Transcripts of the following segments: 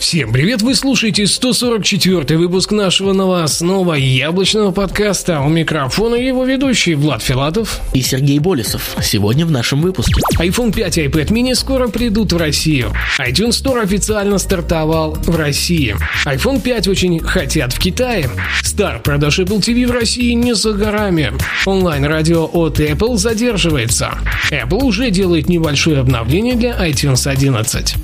Всем привет! Вы слушаете 144 выпуск нашего новостного яблочного подкаста. У микрофона его ведущий Влад Филатов и Сергей Болесов. Сегодня в нашем выпуске. iPhone 5 и iPad mini скоро придут в Россию. iTunes Store официально стартовал в России. iPhone 5 очень хотят в Китае. Старт продаж Apple TV в России не за горами. Онлайн-радио от Apple задерживается. Apple уже делает небольшое обновление для iTunes 11.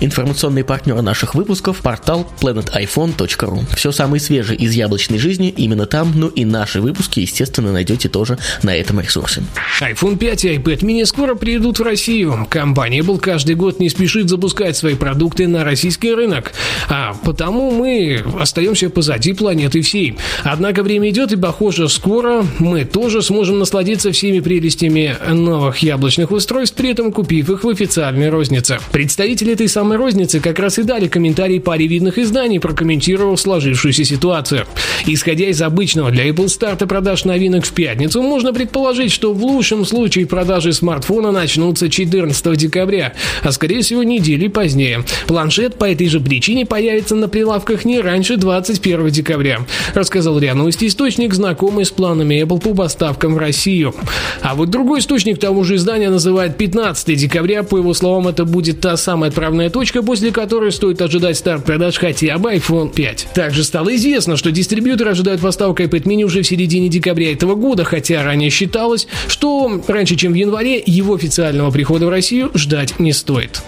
Информационный партнер наших выпусков – портал planetiphone.ru. Все самое свежее из яблочной жизни именно там, ну и наши выпуски, естественно, найдете тоже на этом ресурсе. iPhone 5 и iPad mini скоро придут в Россию. Компания Apple каждый год не спешит запускать свои продукты на российский рынок, а потому мы остаемся позади планеты всей. Однако время идет, и, похоже, скоро мы тоже сможем насладиться всеми прелестями новых яблочных устройств, при этом купив их в официальной рознице. Представители этой самой самой розницы как раз и дали комментарий паре видных изданий, прокомментировав сложившуюся ситуацию. Исходя из обычного для Apple старта продаж новинок в пятницу, можно предположить, что в лучшем случае продажи смартфона начнутся 14 декабря, а скорее всего недели позднее. Планшет по этой же причине появится на прилавках не раньше 21 декабря, рассказал РИА источник, знакомый с планами Apple по поставкам в Россию. А вот другой источник того же издания называет 15 декабря, по его словам, это будет та самая отправная точка, точка, после которой стоит ожидать старт продаж хотя бы iPhone 5. Также стало известно, что дистрибьюторы ожидают поставку iPad mini уже в середине декабря этого года, хотя ранее считалось, что раньше, чем в январе, его официального прихода в Россию ждать не стоит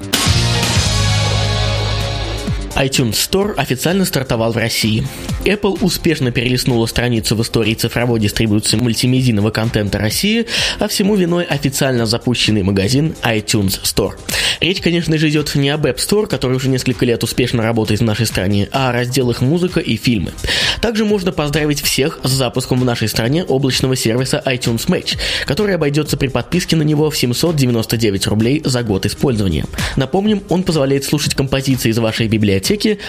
iTunes Store официально стартовал в России. Apple успешно перелистнула страницу в истории цифровой дистрибуции мультимедийного контента России, а всему виной официально запущенный магазин iTunes Store. Речь, конечно же, идет не об App Store, который уже несколько лет успешно работает в нашей стране, а о разделах музыка и фильмы. Также можно поздравить всех с запуском в нашей стране облачного сервиса iTunes Match, который обойдется при подписке на него в 799 рублей за год использования. Напомним, он позволяет слушать композиции из вашей библиотеки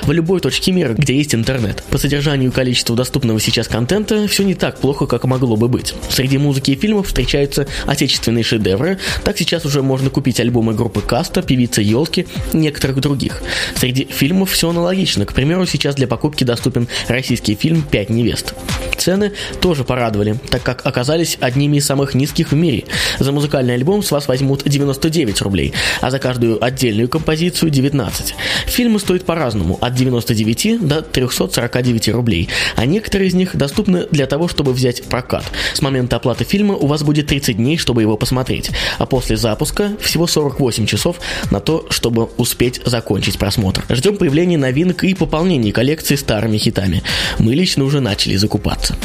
в любой точке мира, где есть интернет. По содержанию и количеству доступного сейчас контента все не так плохо, как могло бы быть. Среди музыки и фильмов встречаются отечественные шедевры, так сейчас уже можно купить альбомы группы Каста, певица Елки некоторых других. Среди фильмов все аналогично. К примеру, сейчас для покупки доступен российский фильм «Пять невест». Цены тоже порадовали, так как оказались одними из самых низких в мире. За музыкальный альбом с вас возьмут 99 рублей, а за каждую отдельную композицию 19. Фильмы стоят по-разному, от 99 до 349 рублей, а некоторые из них доступны для того, чтобы взять прокат. С момента оплаты фильма у вас будет 30 дней, чтобы его посмотреть, а после запуска всего 48 часов на то, чтобы успеть закончить просмотр. Ждем появления новинок и пополнения коллекции старыми хитами. Мы лично уже начали закупаться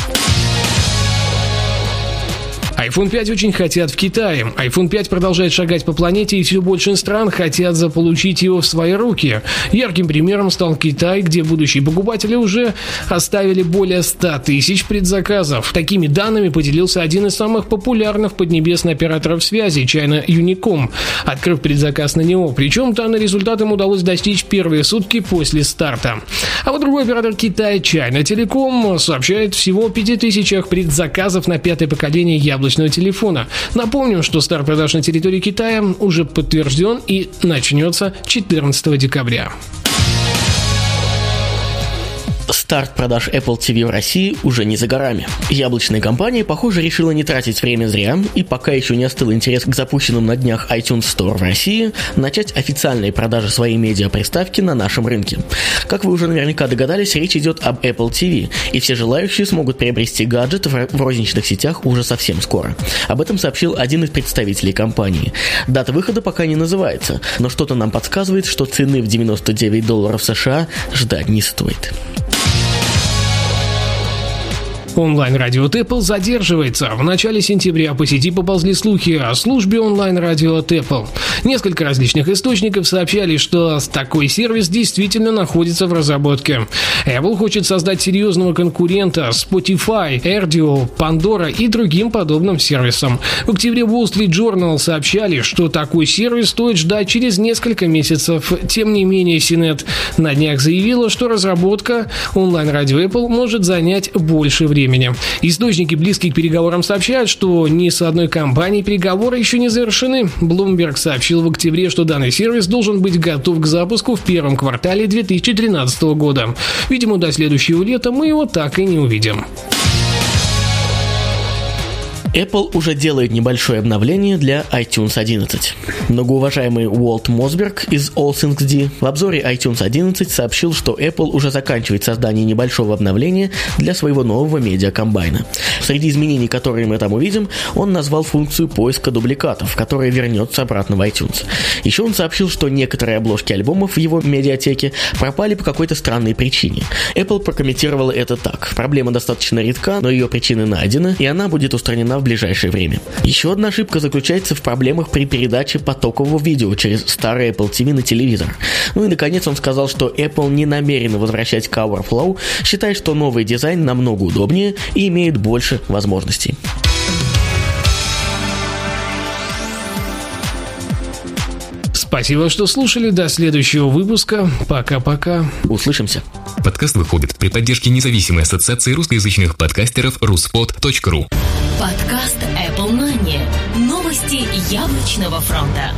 iPhone 5 очень хотят в Китае. iPhone 5 продолжает шагать по планете, и все больше стран хотят заполучить его в свои руки. Ярким примером стал Китай, где будущие покупатели уже оставили более 100 тысяч предзаказов. Такими данными поделился один из самых популярных поднебесных операторов связи, China Unicom, открыв предзаказ на него. Причем данный результат им удалось достичь первые сутки после старта. А вот другой оператор Китая, China Telecom, сообщает всего о 5000 предзаказов на пятое поколение яблочного яблочного телефона. Напомним, что старт продаж на территории Китая уже подтвержден и начнется 14 декабря. Старт продаж Apple TV в России уже не за горами. Яблочная компания, похоже, решила не тратить время зря, и пока еще не остыл интерес к запущенным на днях iTunes Store в России, начать официальные продажи своей медиаприставки на нашем рынке. Как вы уже наверняка догадались, речь идет об Apple TV, и все желающие смогут приобрести гаджет в розничных сетях уже совсем скоро. Об этом сообщил один из представителей компании. Дата выхода пока не называется, но что-то нам подсказывает, что цены в 99 долларов США ждать не стоит. Онлайн-радио Apple задерживается. В начале сентября по сети поползли слухи о службе онлайн-радио Apple. Несколько различных источников сообщали, что такой сервис действительно находится в разработке. Apple хочет создать серьезного конкурента Spotify, Erdio, Pandora и другим подобным сервисам. В октябре Wall Street Journal сообщали, что такой сервис стоит ждать через несколько месяцев. Тем не менее, CNET на днях заявила, что разработка онлайн-радио Apple может занять больше времени. Источники, близкие к переговорам, сообщают, что ни с одной компанией переговоры еще не завершены. Bloomberg сообщил в октябре, что данный сервис должен быть готов к запуску в первом квартале 2013 года. Видимо, до следующего лета мы его так и не увидим. Apple уже делает небольшое обновление для iTunes 11. Многоуважаемый Уолт Мосберг из All Things D в обзоре iTunes 11 сообщил, что Apple уже заканчивает создание небольшого обновления для своего нового медиакомбайна. Среди изменений, которые мы там увидим, он назвал функцию поиска дубликатов, которая вернется обратно в iTunes. Еще он сообщил, что некоторые обложки альбомов в его медиатеке пропали по какой-то странной причине. Apple прокомментировала это так. Проблема достаточно редка, но ее причины найдены, и она будет устранена в ближайшее время. Еще одна ошибка заключается в проблемах при передаче потокового видео через старый Apple TV на телевизор. Ну и наконец он сказал, что Apple не намерена возвращать Cover Flow, считая, что новый дизайн намного удобнее и имеет больше возможностей. Спасибо, что слушали. До следующего выпуска. Пока-пока. Услышимся. Подкаст выходит при поддержке независимой ассоциации русскоязычных подкастеров ruspod.ru Подкаст Apple Money. Новости яблочного фронта.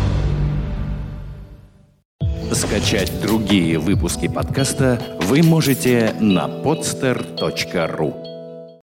Скачать другие выпуски подкаста вы можете на podster.ru